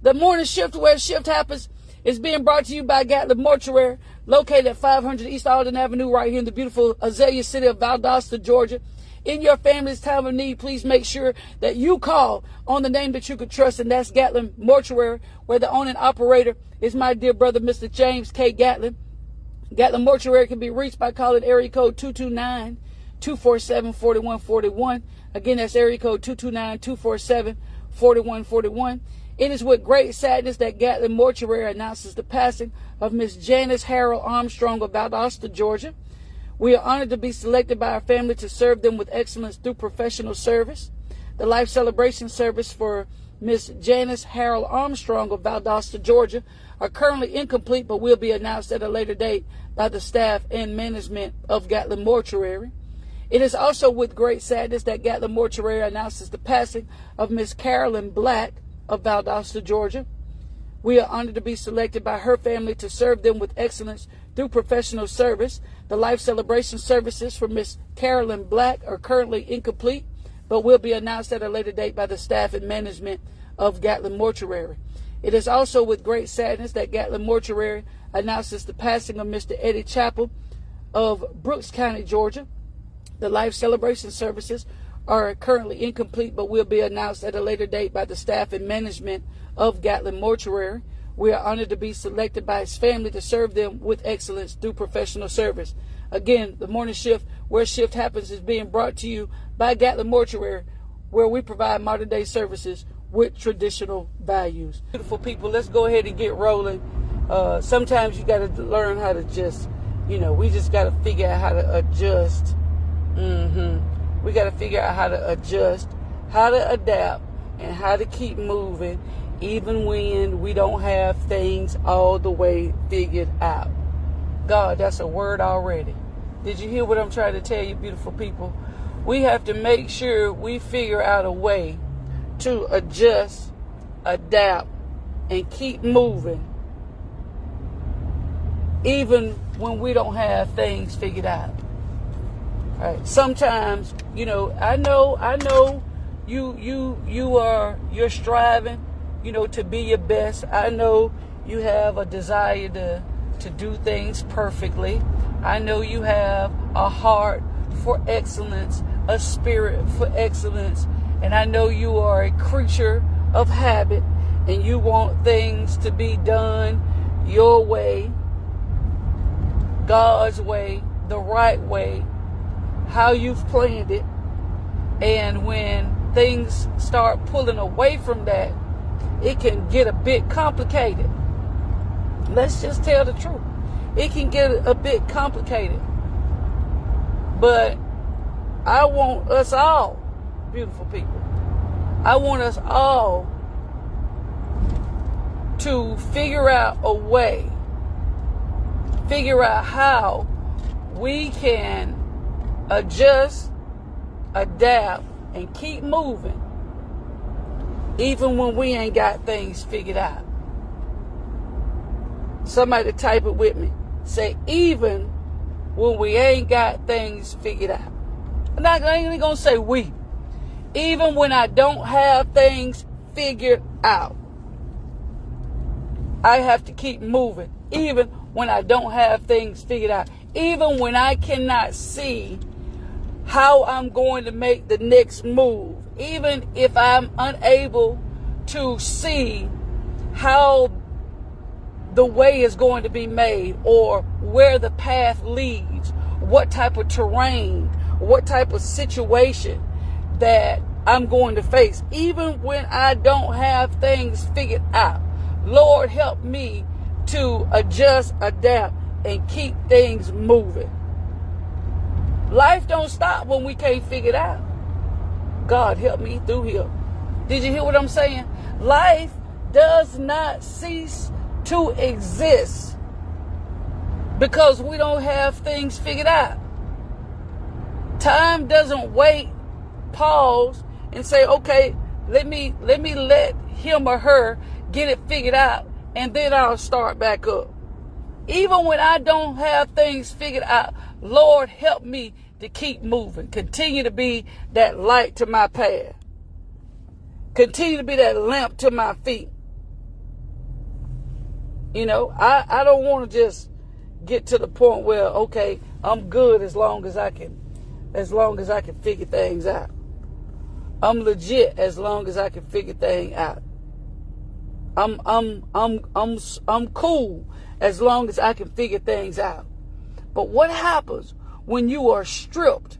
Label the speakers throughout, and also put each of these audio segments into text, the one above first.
Speaker 1: The morning shift where shift happens is being brought to you by Gatlin Mortuary, located at 500 East Alden Avenue, right here in the beautiful Azalea City of Valdosta, Georgia. In your family's time of need, please make sure that you call on the name that you could trust, and that's Gatlin Mortuary, where the owner and operator is my dear brother, Mr. James K. Gatlin. Gatlin Mortuary can be reached by calling area code 229 247 4141. Again, that's area code 229 247 4141. It is with great sadness that Gatlin Mortuary announces the passing of Miss Janice Harold Armstrong of Valdosta, Georgia. We are honored to be selected by our family to serve them with excellence through professional service. The life celebration service for Miss Janice Harold Armstrong of Valdosta, Georgia, are currently incomplete but will be announced at a later date by the staff and management of Gatlin Mortuary. It is also with great sadness that Gatlin Mortuary announces the passing of Miss Carolyn Black of Valdosta, Georgia. We are honored to be selected by her family to serve them with excellence through professional service. The life celebration services for Miss Carolyn Black are currently incomplete, but will be announced at a later date by the staff and management of Gatlin Mortuary. It is also with great sadness that Gatlin Mortuary announces the passing of Mr. Eddie Chappell of Brooks County, Georgia. The life celebration services are currently incomplete but will be announced at a later date by the staff and management of Gatlin Mortuary. We are honored to be selected by his family to serve them with excellence through professional service. Again, the morning shift, where shift happens, is being brought to you by Gatlin Mortuary, where we provide modern day services with traditional values. Beautiful people, let's go ahead and get rolling. Uh, sometimes you got to learn how to just, you know, we just got to figure out how to adjust. Mm-hmm. We got to figure out how to adjust, how to adapt, and how to keep moving, even when we don't have things all the way figured out. God, that's a word already. Did you hear what I'm trying to tell you, beautiful people? We have to make sure we figure out a way to adjust, adapt, and keep moving, even when we don't have things figured out. Right. Sometimes, you know, I know, I know you you you are you're striving, you know, to be your best. I know you have a desire to to do things perfectly. I know you have a heart for excellence, a spirit for excellence, and I know you are a creature of habit and you want things to be done your way, God's way, the right way, how you've planned it. And when things start pulling away from that, it can get a bit complicated. Let's just tell the truth. It can get a bit complicated. But I want us all, beautiful people, I want us all to figure out a way, figure out how we can adjust, adapt, and keep moving, even when we ain't got things figured out. Somebody type it with me. Say, even when we ain't got things figured out. I'm not I ain't gonna say we. Even when I don't have things figured out. I have to keep moving. Even when I don't have things figured out. Even when I cannot see how I'm going to make the next move, even if I'm unable to see how the way is going to be made or where the path leads, what type of terrain, what type of situation that I'm going to face, even when I don't have things figured out. Lord, help me to adjust, adapt, and keep things moving. Life don't stop when we can't figure it out. God help me through here. Did you hear what I'm saying? Life does not cease to exist because we don't have things figured out. Time doesn't wait, pause, and say, okay, let me let me let him or her get it figured out, and then I'll start back up. Even when I don't have things figured out, Lord, help me to keep moving. Continue to be that light to my path. Continue to be that lamp to my feet. You know, I, I don't want to just get to the point where, okay, I'm good as long as I can, as long as I can figure things out. I'm legit as long as I can figure things out. I'm, I'm, I'm, I'm, I'm cool as long as I can figure things out. But what happens when you are stripped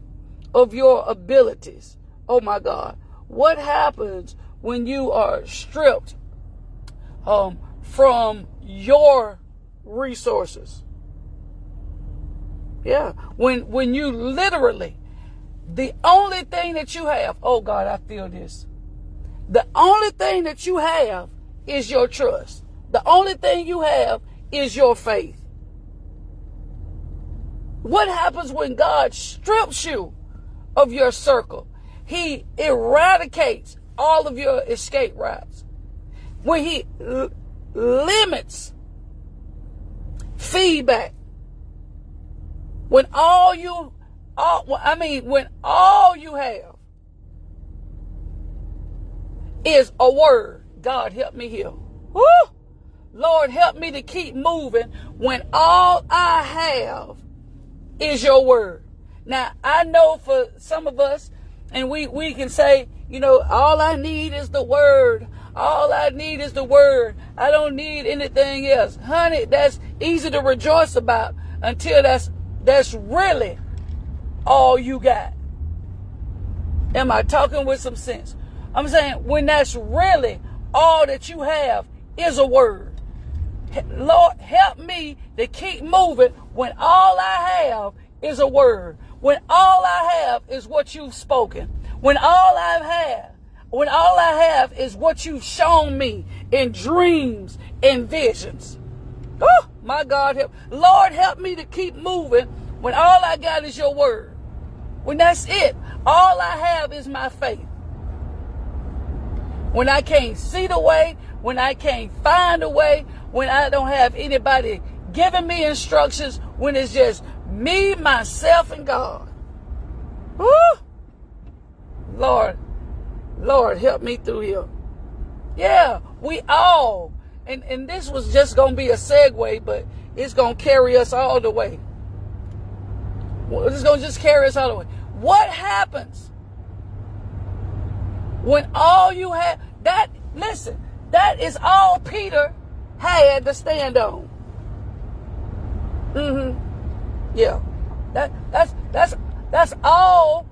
Speaker 1: of your abilities? Oh my God. What happens when you are stripped um, from your resources? Yeah. When when you literally the only thing that you have, oh God, I feel this. The only thing that you have is your trust. The only thing you have is your faith. What happens when God strips you of your circle? He eradicates all of your escape routes. When he l- limits feedback. When all you all I mean when all you have is a word. God help me here. Woo! Lord help me to keep moving when all I have is your word. Now, I know for some of us, and we, we can say, you know, all I need is the word. All I need is the word. I don't need anything else. Honey, that's easy to rejoice about until that's that's really all you got. Am I talking with some sense? I'm saying when that's really all that you have is a word. Lord, help me to keep moving when all I have is a word. When all I have is what you've spoken. When all I have, when all I have is what you've shown me in dreams and visions. Oh, my God, help. Lord, help me to keep moving when all I got is your word. When that's it, all I have is my faith. When I can't see the way, when I can't find a way, when I don't have anybody giving me instructions, when it's just me, myself, and God. Woo! Lord, Lord, help me through here. Yeah, we all, and, and this was just going to be a segue, but it's going to carry us all the way. It's going to just carry us all the way. What happens when all you have, that, listen, that is all Peter had to stand on. Mm-hmm. Yeah. That that's that's that's all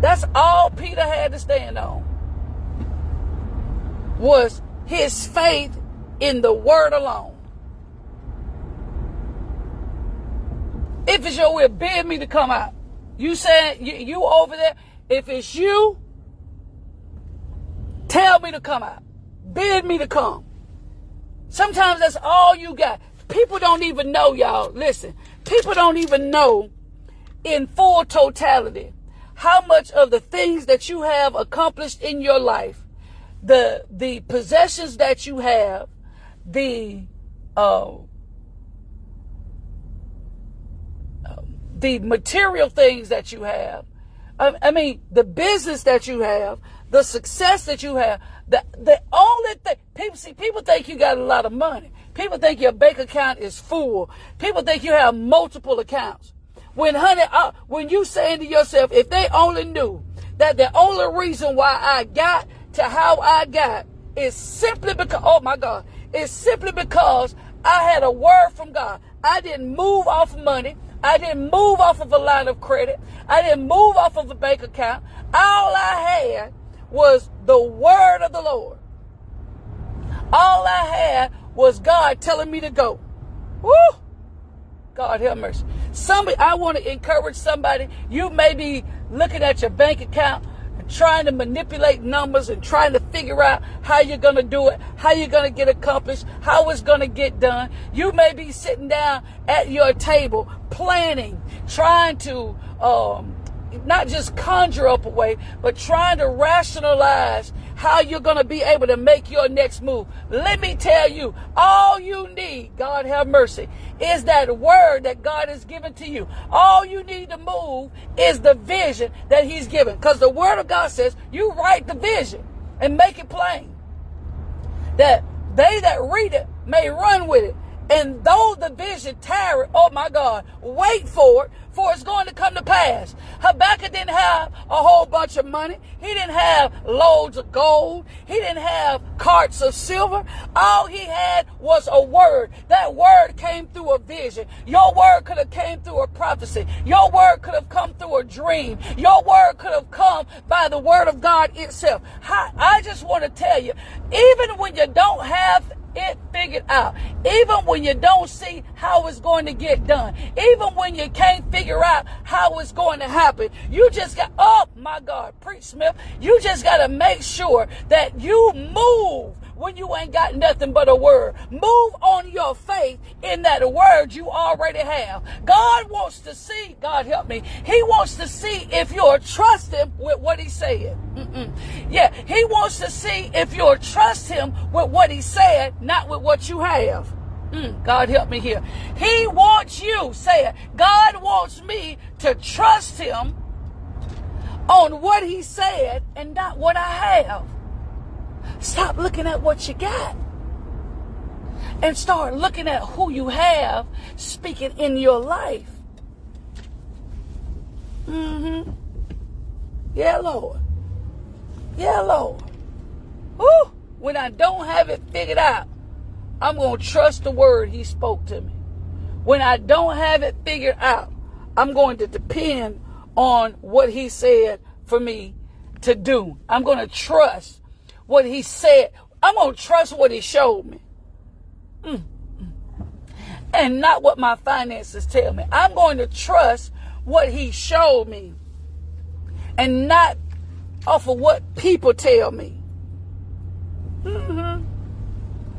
Speaker 1: that's all Peter had to stand on. Was his faith in the word alone. If it's your will, bid me to come out. You said you, you over there. If it's you, tell me to come out. Bid me to come. Sometimes that's all you got. People don't even know, y'all. Listen, people don't even know in full totality how much of the things that you have accomplished in your life, the the possessions that you have, the uh, the material things that you have, I, I mean the business that you have, the success that you have, the the only thing people see people think you got a lot of money. People think your bank account is full. People think you have multiple accounts. When honey, uh, when you saying to yourself, if they only knew that the only reason why I got to how I got is simply because oh my God, it's simply because I had a word from God. I didn't move off money. I didn't move off of a line of credit. I didn't move off of a bank account. All I had was the word of the Lord. All I had was God telling me to go. Woo! God have mercy. Somebody, I want to encourage somebody. You may be looking at your bank account and trying to manipulate numbers and trying to figure out how you're going to do it, how you're going to get accomplished, how it's going to get done. You may be sitting down at your table planning, trying to um, not just conjure up a way, but trying to rationalize how you're going to be able to make your next move. Let me tell you, all you need, God have mercy, is that word that God has given to you. All you need to move is the vision that He's given. Because the word of God says, you write the vision and make it plain. That they that read it may run with it. And though the vision tarry, oh my God, wait for it, for it's going to come to pass. Habakkuk didn't have a whole bunch of money. He didn't have loads of gold. He didn't have carts of silver. All he had was a word. That word came through a vision. Your word could have came through a prophecy. Your word could have come through a dream. Your word could have come by the word of God itself. I just want to tell you, even when you don't have it figured out. Even when you don't see how it's going to get done. Even when you can't figure out how it's going to happen. You just got, oh my God, preach Smith. You just got to make sure that you move when you ain't got nothing but a word. Move on your faith in that word you already have. God wants to see, God help me, He wants to see if you're trusting with what He said. Mm-mm. Yeah, He wants to see if you'll trust Him with what He said, not with what you have. Mm, God help me here. He wants you, say it. God wants me to trust Him on what He said and not what I have. Stop looking at what you got and start looking at who you have speaking in your life. Mm-hmm. Yeah, Lord. Yeah, Lord. Woo! When I don't have it figured out, I'm going to trust the word he spoke to me. When I don't have it figured out, I'm going to depend on what he said for me to do. I'm going to trust what he said. I'm going to trust what he showed me. Mm. And not what my finances tell me. I'm going to trust what he showed me and not off of what people tell me. Mm-hmm.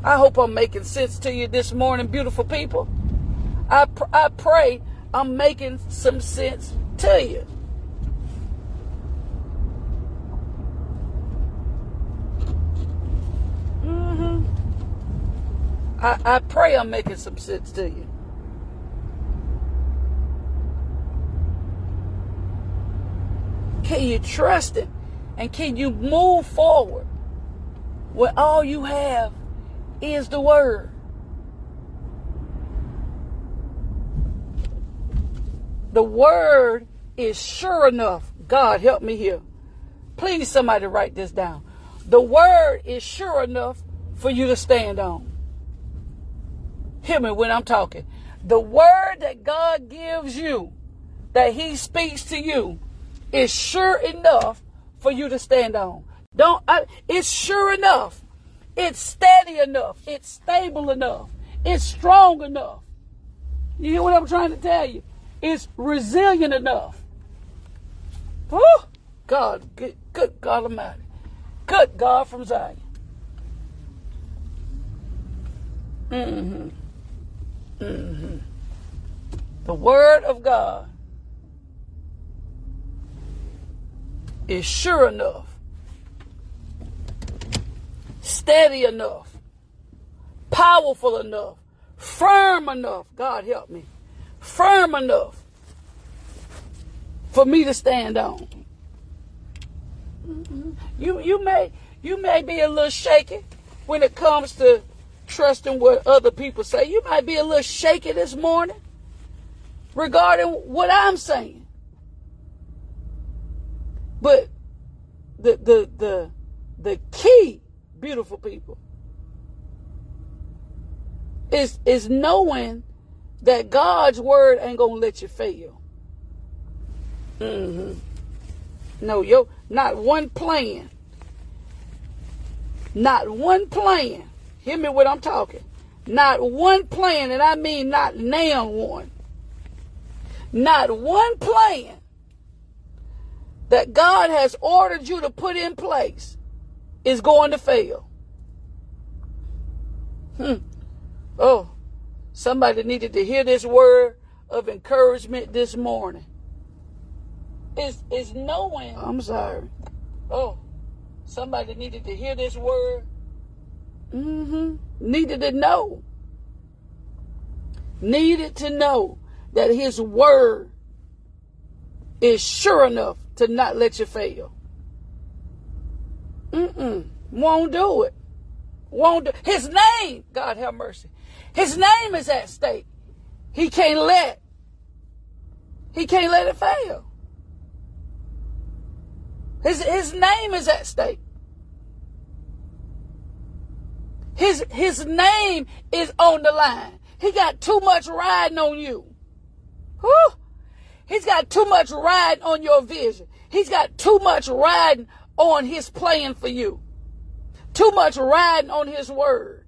Speaker 1: I hope I'm making sense to you this morning, beautiful people. I, pr- I pray I'm making some sense to you. I, I pray I'm making some sense to you. Can you trust Him? And can you move forward when all you have is the Word? The Word is sure enough. God, help me here. Please, somebody write this down. The Word is sure enough for you to stand on. Hear me when I'm talking. The word that God gives you, that He speaks to you, is sure enough for you to stand on. Don't. I, it's sure enough. It's steady enough. It's stable enough. It's strong enough. You hear what I'm trying to tell you? It's resilient enough. Oh, God, good, good God Almighty. Good God from Zion. Mm-hmm. The Word of God is sure enough, steady enough, powerful enough, firm enough. God help me. Firm enough for me to stand on. You you may you may be a little shaky when it comes to trusting what other people say. You might be a little shaky this morning regarding what I'm saying. But the the the the key, beautiful people, is is knowing that God's word ain't gonna let you fail. Mm-hmm. No, yo, not one plan. Not one plan Hear me what I'm talking. Not one plan, and I mean not now one. Not one plan that God has ordered you to put in place is going to fail. Hmm. Oh, somebody needed to hear this word of encouragement this morning. Is is knowing. I'm sorry. Oh, somebody needed to hear this word Mm-hmm. Needed to know. Needed to know that his word is sure enough to not let you fail. Mm-mm. Won't do it. won't do. His name, God have mercy. His name is at stake. He can't let. He can't let it fail. His, his name is at stake. His, his name is on the line. He got too much riding on you. Whew. He's got too much riding on your vision. He's got too much riding on his plan for you. Too much riding on his word.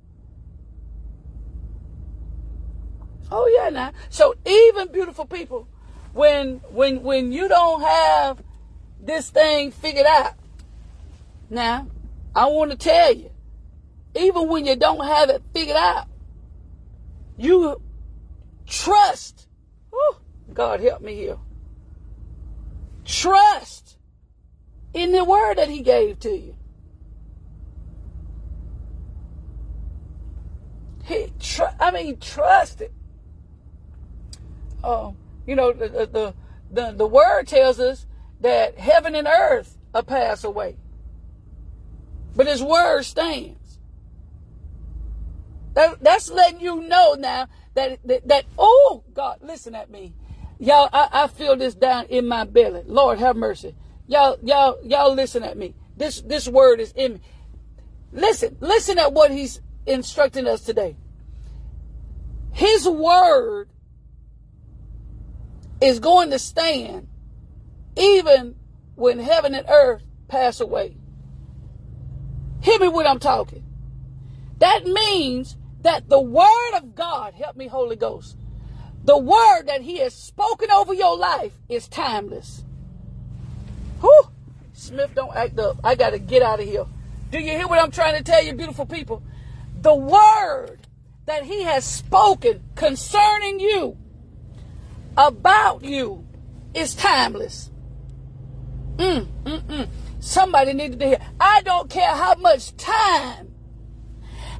Speaker 1: Oh yeah, now. So even beautiful people, when when when you don't have this thing figured out, now I want to tell you, even when you don't have it figured out, you trust. God help me here. Trust in the word that he gave to you. He, tr- I mean, trust it. Oh, you know, the, the, the, the word tells us that heaven and earth are pass away. But his word stands. That, that's letting you know now that, that, that, oh, God, listen at me. Y'all, I, I feel this down in my belly. Lord have mercy. Y'all, y'all, y'all listen at me. This, this word is in me. Listen, listen at what he's instructing us today. His word is going to stand even when heaven and earth pass away. Hear me when I'm talking. That means that the word of God, help me, Holy Ghost, the word that he has spoken over your life is timeless. Whew. Smith, don't act up. I got to get out of here. Do you hear what I'm trying to tell you, beautiful people? The word that he has spoken concerning you, about you, is timeless. Mm, mm, mm. Somebody needed to hear. I don't care how much time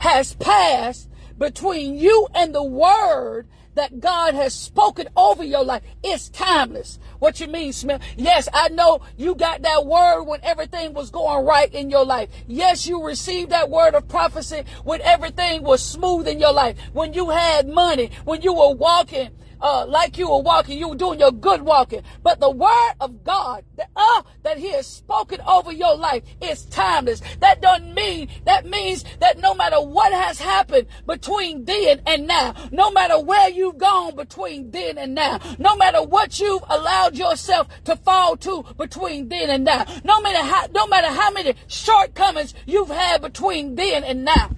Speaker 1: has passed between you and the word that God has spoken over your life. It's timeless. What you mean, Smith? Yes, I know you got that word when everything was going right in your life. Yes, you received that word of prophecy when everything was smooth in your life. When you had money, when you were walking uh, like you were walking, you were doing your good walking. But the word of God that, uh, that he has spoken over your life is timeless. That doesn't mean, that means that no matter what has happened between then and now, no matter where you've gone between then and now, no matter what you've allowed yourself to fall to between then and now, no matter how, no matter how many shortcomings you've had between then and now,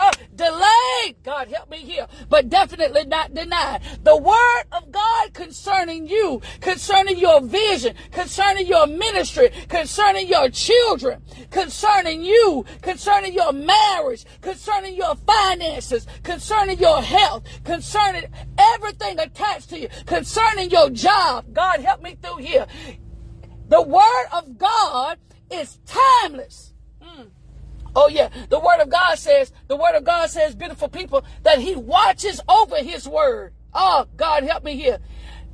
Speaker 1: uh, delayed. God help me here, but definitely not denied. The word of God concerning you, concerning your vision, concerning your ministry, concerning your children, concerning you, concerning your marriage, concerning your finances, concerning your health, concerning everything attached to you, concerning your job. God help me through here. The word of God is timeless. Oh yeah, the word of God says, the word of God says, beautiful people, that he watches over his word. Oh, God help me here.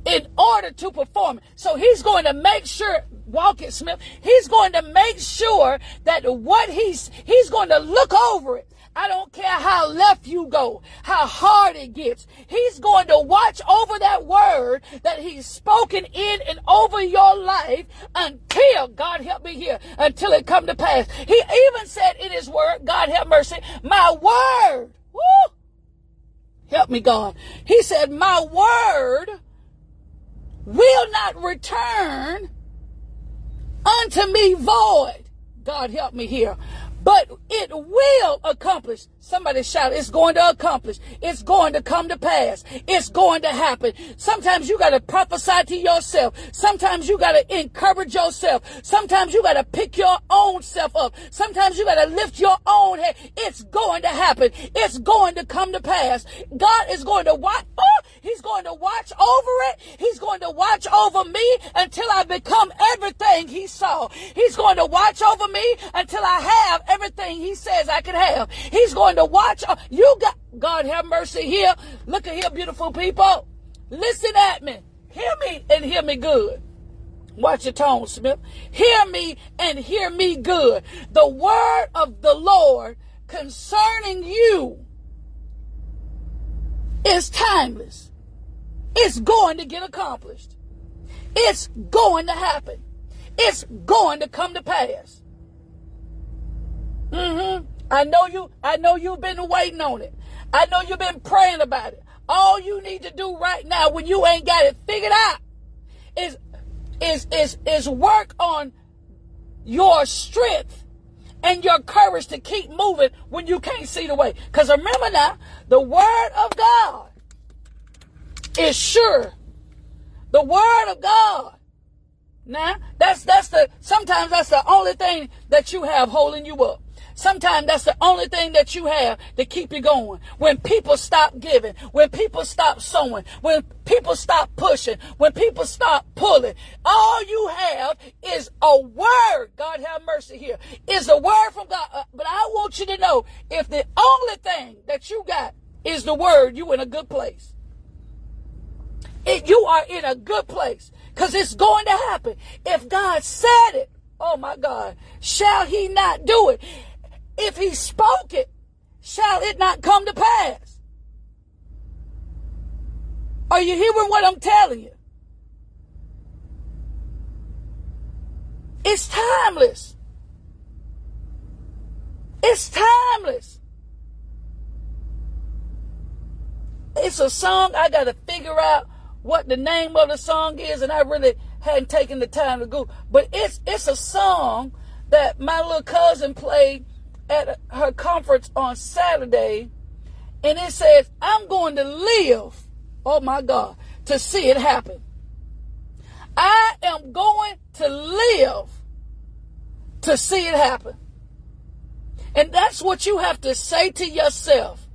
Speaker 1: In order to perform. So he's going to make sure, walk it, Smith, he's going to make sure that what he's, he's going to look over it. I don't care how left you go, how hard it gets. He's going to watch over that word that he's spoken in and over your life until, God help me here, until it come to pass. He even said in his word, God have mercy, my word, woo, help me God. He said, my word will not return unto me void. God help me here but it will accomplish. Somebody shout, it's going to accomplish. It's going to come to pass. It's going to happen. Sometimes you got to prophesy to yourself. Sometimes you got to encourage yourself. Sometimes you got to pick your own self up. Sometimes you got to lift your own head. It's going to happen. It's going to come to pass. God is going to watch. Oh, he's going to watch over it. He's going to watch over me until I become everything he saw. He's going to watch over me until I have everything he says I can have. He's going to watch. Uh, you got, God have mercy here. Look at here, beautiful people. Listen at me. Hear me and hear me good. Watch your tone, Smith. Hear me and hear me good. The word of the Lord concerning you is timeless. It's going to get accomplished. It's going to happen. It's going to come to pass. Mm-hmm. I know you, I know you've been waiting on it. I know you've been praying about it. All you need to do right now when you ain't got it figured out is is is is work on your strength and your courage to keep moving when you can't see the way. Because remember now, the word of God is sure. The word of God. Now, that's that's the sometimes that's the only thing that you have holding you up. Sometimes that's the only thing that you have to keep you going. When people stop giving, when people stop sowing, when people stop pushing, when people stop pulling, all you have is a word. God have mercy here. Is a word from God. Uh, but I want you to know if the only thing that you got is the word, you in a good place. You are in a good place because it's going to happen. If God said it, oh my God, shall he not do it? If he spoke it, shall it not come to pass? Are you hearing what I'm telling you? It's timeless. It's timeless. It's a song I got to figure out what the name of the song is, and I really hadn't taken the time to go. But it's it's a song that my little cousin played at her conference on Saturday, and it says, I'm going to live, oh my God, to see it happen. I am going to live to see it happen. And that's what you have to say to yourself.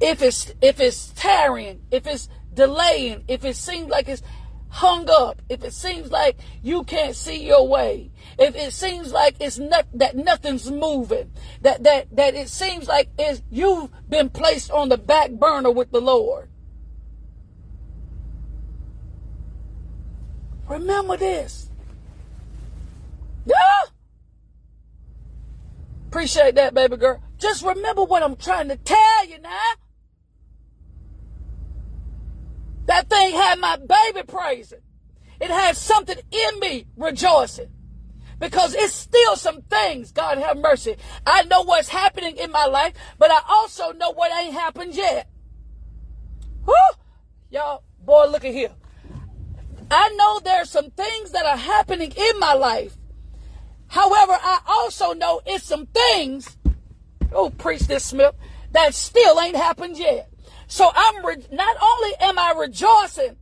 Speaker 1: If it's if it's tarrying, if it's delaying, if it seems like it's hung up, if it seems like you can't see your way, if it seems like it's not that nothing's moving, that that that it seems like is you've been placed on the back burner with the Lord. Remember this. Yeah. Appreciate that, baby girl. Just remember what I'm trying to tell you now. That thing had my baby praising. It had something in me rejoicing. Because it's still some things, God have mercy. I know what's happening in my life, but I also know what ain't happened yet. Whoo! Y'all, boy, look at here. I know there's some things that are happening in my life. However, I also know it's some things, oh, preach this, Smith, that still ain't happened yet. So I'm re- not only am I rejoicing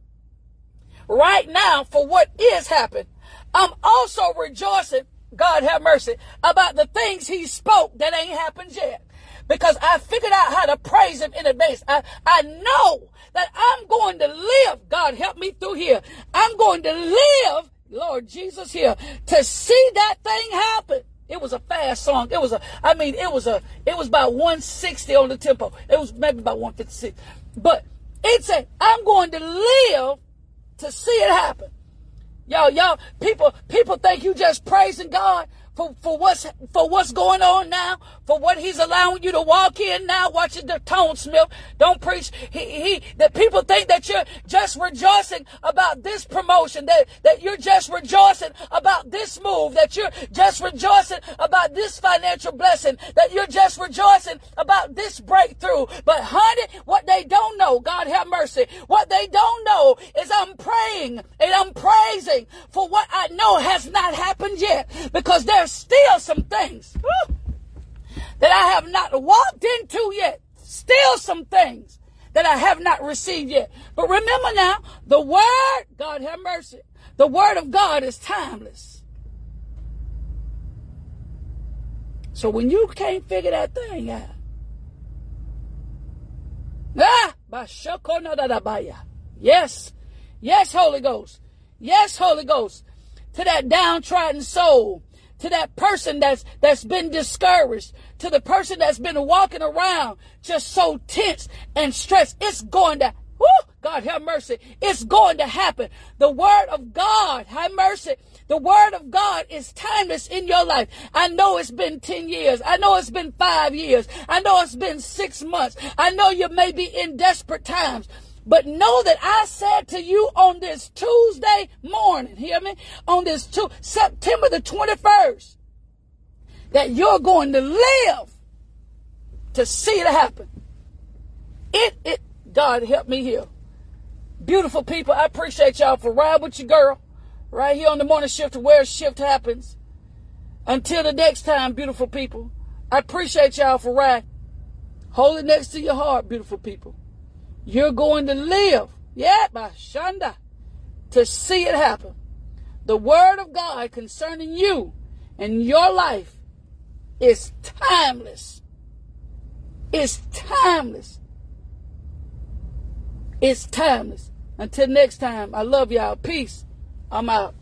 Speaker 1: right now for what is happening, I'm also rejoicing, God have mercy, about the things he spoke that ain't happened yet. Because I figured out how to praise him in advance. I, I know that I'm going to live. God help me through here. I'm going to live, Lord Jesus here, to see that thing happen. It was a fast song. It was a, I mean, it was a, it was about 160 on the tempo. It was maybe about 156. But it said, I'm going to live to see it happen. Y'all, y'all, people, people think you just praising God for, for what's for what's going on now, for what he's allowing you to walk in now. Watching the tone, Smith. Don't preach. He, he that people think that you're just rejoicing about this promotion, that, that you're just rejoicing about this move, that you're just rejoicing about this financial blessing, that you're just rejoicing about this breakthrough. But honey, what they don't know, God have mercy, what they don't know is I'm praying and I'm praising for what I know has not happened yet because there's still some things that I have not walked into yet. Still some things that I have not received yet. But remember now, the word, God have mercy, the word of God is timeless. So when you can't figure that thing out, ah, yes, yes, Holy Ghost, yes, Holy Ghost, to that downtrodden soul, to that person that's that's been discouraged, to the person that's been walking around just so tense and stressed. It's going to, whoo, God, have mercy. It's going to happen. The word of God, have mercy. The word of God is timeless in your life. I know it's been 10 years. I know it's been five years. I know it's been six months. I know you may be in desperate times. But know that I said to you on this Tuesday morning, hear me? On this two, September the 21st, that you're going to live to see it happen. It, it, God help me here. Beautiful people, I appreciate y'all for riding with your girl right here on the morning shift where shift happens. Until the next time, beautiful people, I appreciate y'all for riding. Hold it next to your heart, beautiful people. You're going to live, yeah, by Shanda, to see it happen. The word of God concerning you and your life is timeless. It's timeless. It's timeless. Until next time, I love y'all. Peace. I'm out.